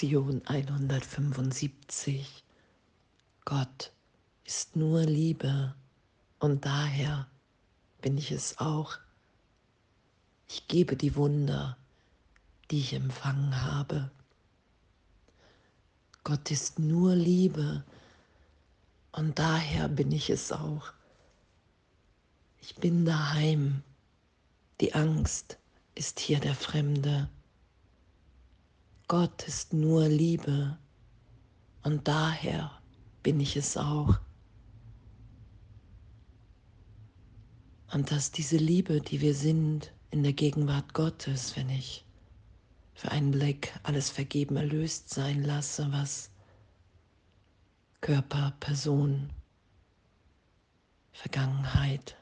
Lektion 175. Gott ist nur Liebe und daher bin ich es auch. Ich gebe die Wunder, die ich empfangen habe. Gott ist nur Liebe und daher bin ich es auch. Ich bin daheim. Die Angst ist hier der Fremde. Gott ist nur Liebe und daher bin ich es auch. Und dass diese Liebe, die wir sind in der Gegenwart Gottes, wenn ich für einen Blick alles vergeben erlöst sein lasse, was Körper, Person, Vergangenheit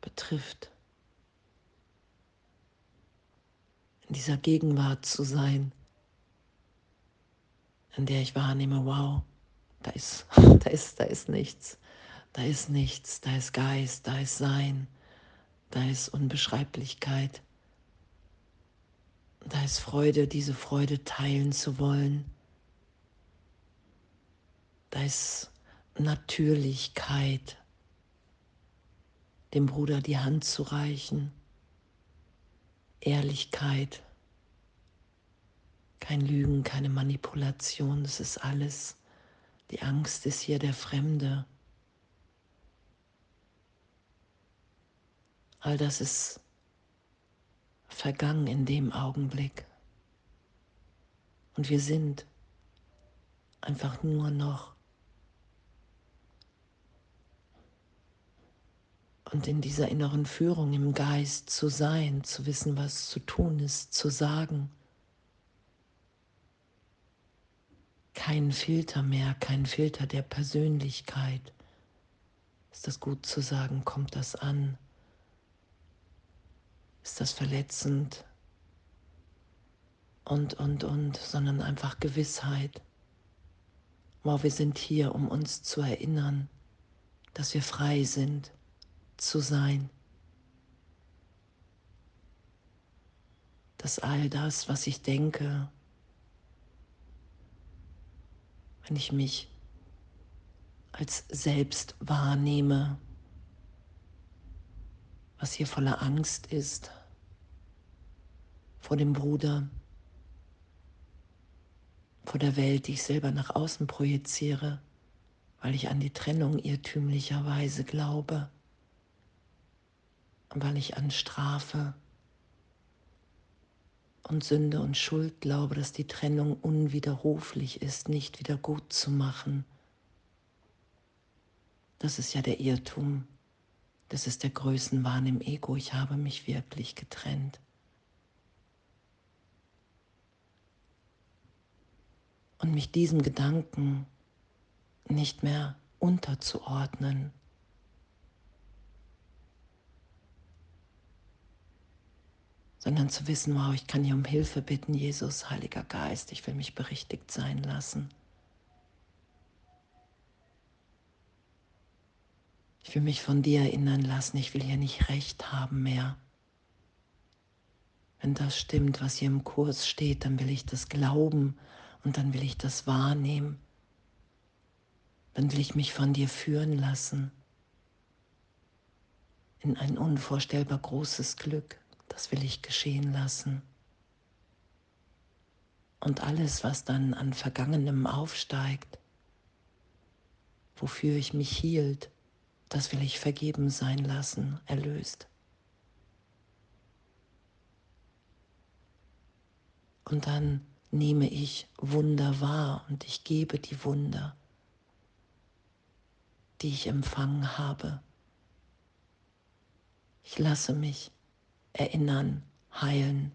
betrifft. In dieser Gegenwart zu sein, in der ich wahrnehme, wow, da ist, da ist, da ist nichts, da ist nichts, da ist Geist, da ist Sein, da ist Unbeschreiblichkeit, da ist Freude, diese Freude teilen zu wollen, da ist Natürlichkeit, dem Bruder die Hand zu reichen Ehrlichkeit, kein Lügen, keine Manipulation, das ist alles. Die Angst ist hier der Fremde. All das ist vergangen in dem Augenblick. Und wir sind einfach nur noch und in dieser inneren Führung im Geist zu sein, zu wissen, was zu tun ist, zu sagen. Kein Filter mehr, kein Filter der Persönlichkeit. Ist das gut zu sagen? Kommt das an? Ist das verletzend? Und, und, und, sondern einfach Gewissheit. Wow, wir sind hier, um uns zu erinnern, dass wir frei sind zu sein. Dass all das, was ich denke, wenn ich mich als selbst wahrnehme, was hier voller Angst ist vor dem Bruder, vor der Welt, die ich selber nach außen projiziere, weil ich an die Trennung irrtümlicherweise glaube weil ich an Strafe und Sünde und Schuld glaube, dass die Trennung unwiderruflich ist, nicht wieder gut zu machen. Das ist ja der Irrtum. Das ist der Größenwahn im Ego. Ich habe mich wirklich getrennt. Und mich diesem Gedanken nicht mehr unterzuordnen, sondern zu wissen, wow, ich kann hier um Hilfe bitten, Jesus, Heiliger Geist, ich will mich berichtigt sein lassen. Ich will mich von dir erinnern lassen, ich will hier nicht recht haben mehr. Wenn das stimmt, was hier im Kurs steht, dann will ich das glauben und dann will ich das wahrnehmen. Dann will ich mich von dir führen lassen in ein unvorstellbar großes Glück. Das will ich geschehen lassen. Und alles, was dann an Vergangenem aufsteigt, wofür ich mich hielt, das will ich vergeben sein lassen, erlöst. Und dann nehme ich Wunder wahr und ich gebe die Wunder, die ich empfangen habe. Ich lasse mich erinnern, heilen.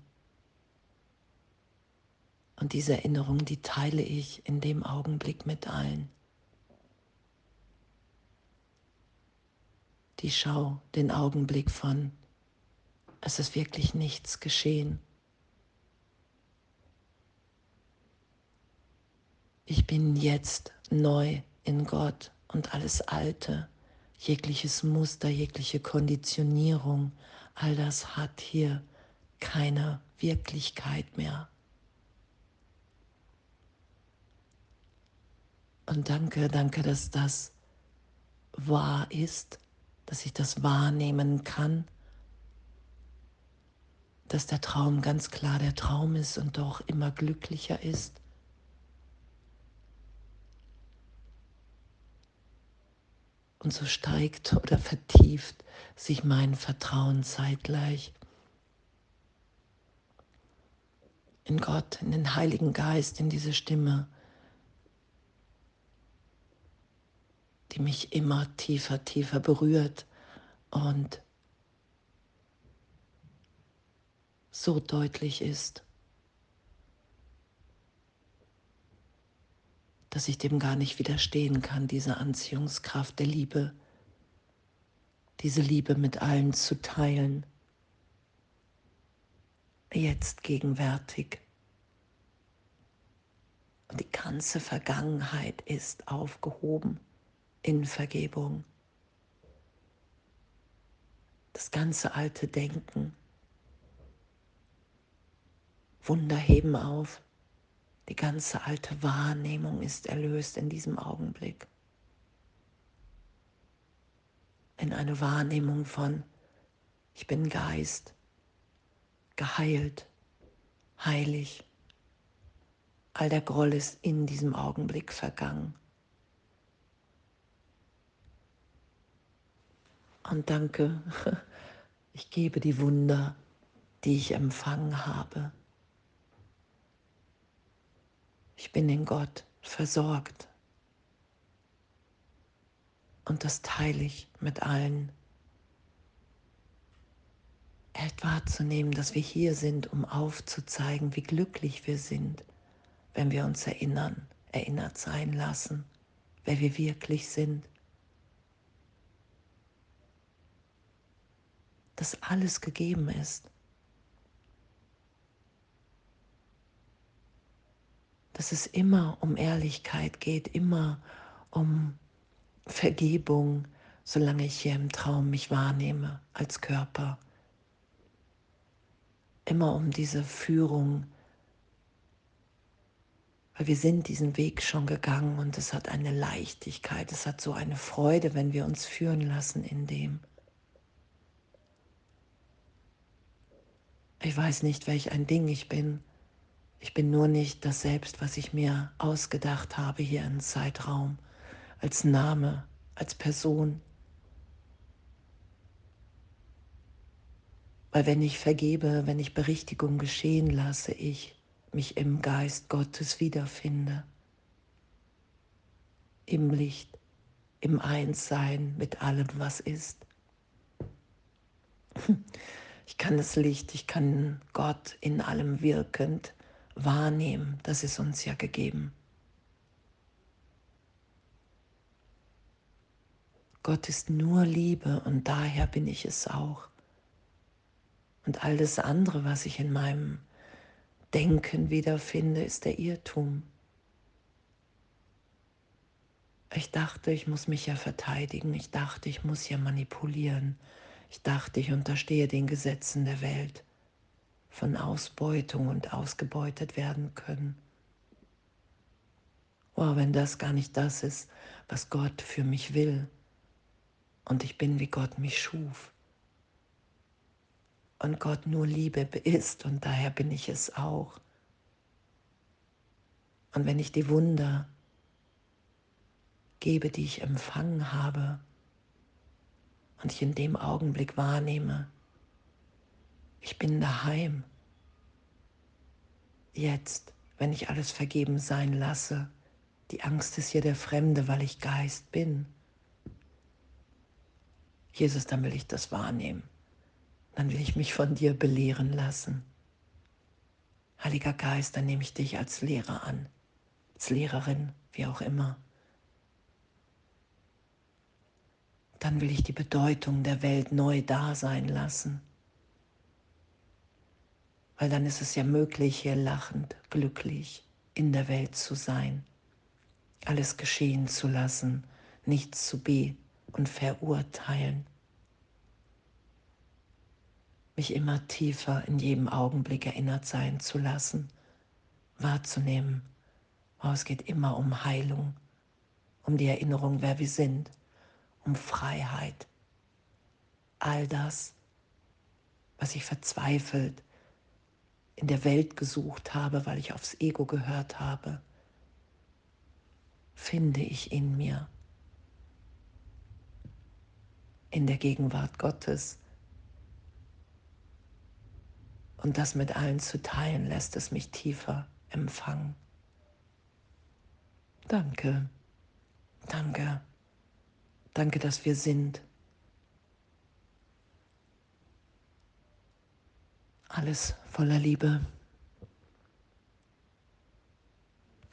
Und diese Erinnerung, die teile ich in dem Augenblick mit allen. Die Schau, den Augenblick von, es ist wirklich nichts geschehen. Ich bin jetzt neu in Gott und alles Alte, jegliches Muster, jegliche Konditionierung, all das hat hier keine Wirklichkeit mehr. Und danke, danke, dass das wahr ist, dass ich das wahrnehmen kann, dass der Traum ganz klar der Traum ist und doch immer glücklicher ist. Und so steigt oder vertieft sich mein Vertrauen zeitgleich in Gott, in den Heiligen Geist, in diese Stimme, die mich immer tiefer, tiefer berührt und so deutlich ist, dass ich dem gar nicht widerstehen kann, diese Anziehungskraft der Liebe, diese Liebe mit allen zu teilen, jetzt gegenwärtig. Und die ganze Vergangenheit ist aufgehoben in Vergebung. Das ganze alte Denken. Wunder heben auf. Die ganze alte Wahrnehmung ist erlöst in diesem Augenblick. In eine Wahrnehmung von, ich bin Geist, geheilt, heilig. All der Groll ist in diesem Augenblick vergangen. Und danke, ich gebe die Wunder, die ich empfangen habe. Ich bin in Gott versorgt. Und das teile ich mit allen. Echt wahrzunehmen, dass wir hier sind, um aufzuzeigen, wie glücklich wir sind, wenn wir uns erinnern, erinnert sein lassen, wer wir wirklich sind. Dass alles gegeben ist. Dass es immer um Ehrlichkeit geht, immer um Vergebung, solange ich hier im Traum mich wahrnehme als Körper. Immer um diese Führung, weil wir sind diesen Weg schon gegangen und es hat eine Leichtigkeit, es hat so eine Freude, wenn wir uns führen lassen in dem. Ich weiß nicht, welch ein Ding ich bin, ich bin nur nicht das Selbst, was ich mir ausgedacht habe hier im Zeitraum, als Name, als Person. Weil wenn ich vergebe, wenn ich Berichtigung geschehen lasse, ich mich im Geist Gottes wiederfinde, im Licht, im Einssein mit allem, was ist. Ich kann das Licht, ich kann Gott in allem wirkend wahrnehmen. Das ist uns ja gegeben. Gott ist nur Liebe und daher bin ich es auch. Und all das andere, was ich in meinem Denken wiederfinde, ist der Irrtum. Ich dachte, ich muss mich ja verteidigen. Ich dachte, ich muss ja manipulieren. Ich dachte, ich unterstehe den Gesetzen der Welt von Ausbeutung und ausgebeutet werden können. Oh, wenn das gar nicht das ist, was Gott für mich will. Und ich bin, wie Gott mich schuf. Und Gott nur Liebe ist und daher bin ich es auch. Und wenn ich die Wunder gebe, die ich empfangen habe, und ich in dem Augenblick wahrnehme, ich bin daheim. Jetzt, wenn ich alles vergeben sein lasse, die Angst ist hier der Fremde, weil ich Geist bin. Jesus, dann will ich das wahrnehmen. Dann will ich mich von dir belehren lassen. Heiliger Geist, dann nehme ich dich als Lehrer an, als Lehrerin, wie auch immer. Dann will ich die Bedeutung der Welt neu da sein lassen weil dann ist es ja möglich, hier lachend, glücklich in der Welt zu sein, alles geschehen zu lassen, nichts zu be- und verurteilen, mich immer tiefer in jedem Augenblick erinnert sein zu lassen, wahrzunehmen, oh, es geht immer um Heilung, um die Erinnerung, wer wir sind, um Freiheit. All das, was ich verzweifelt in der Welt gesucht habe, weil ich aufs Ego gehört habe, finde ich in mir, in der Gegenwart Gottes. Und das mit allen zu teilen, lässt es mich tiefer empfangen. Danke, danke, danke, dass wir sind. Alles voller Liebe.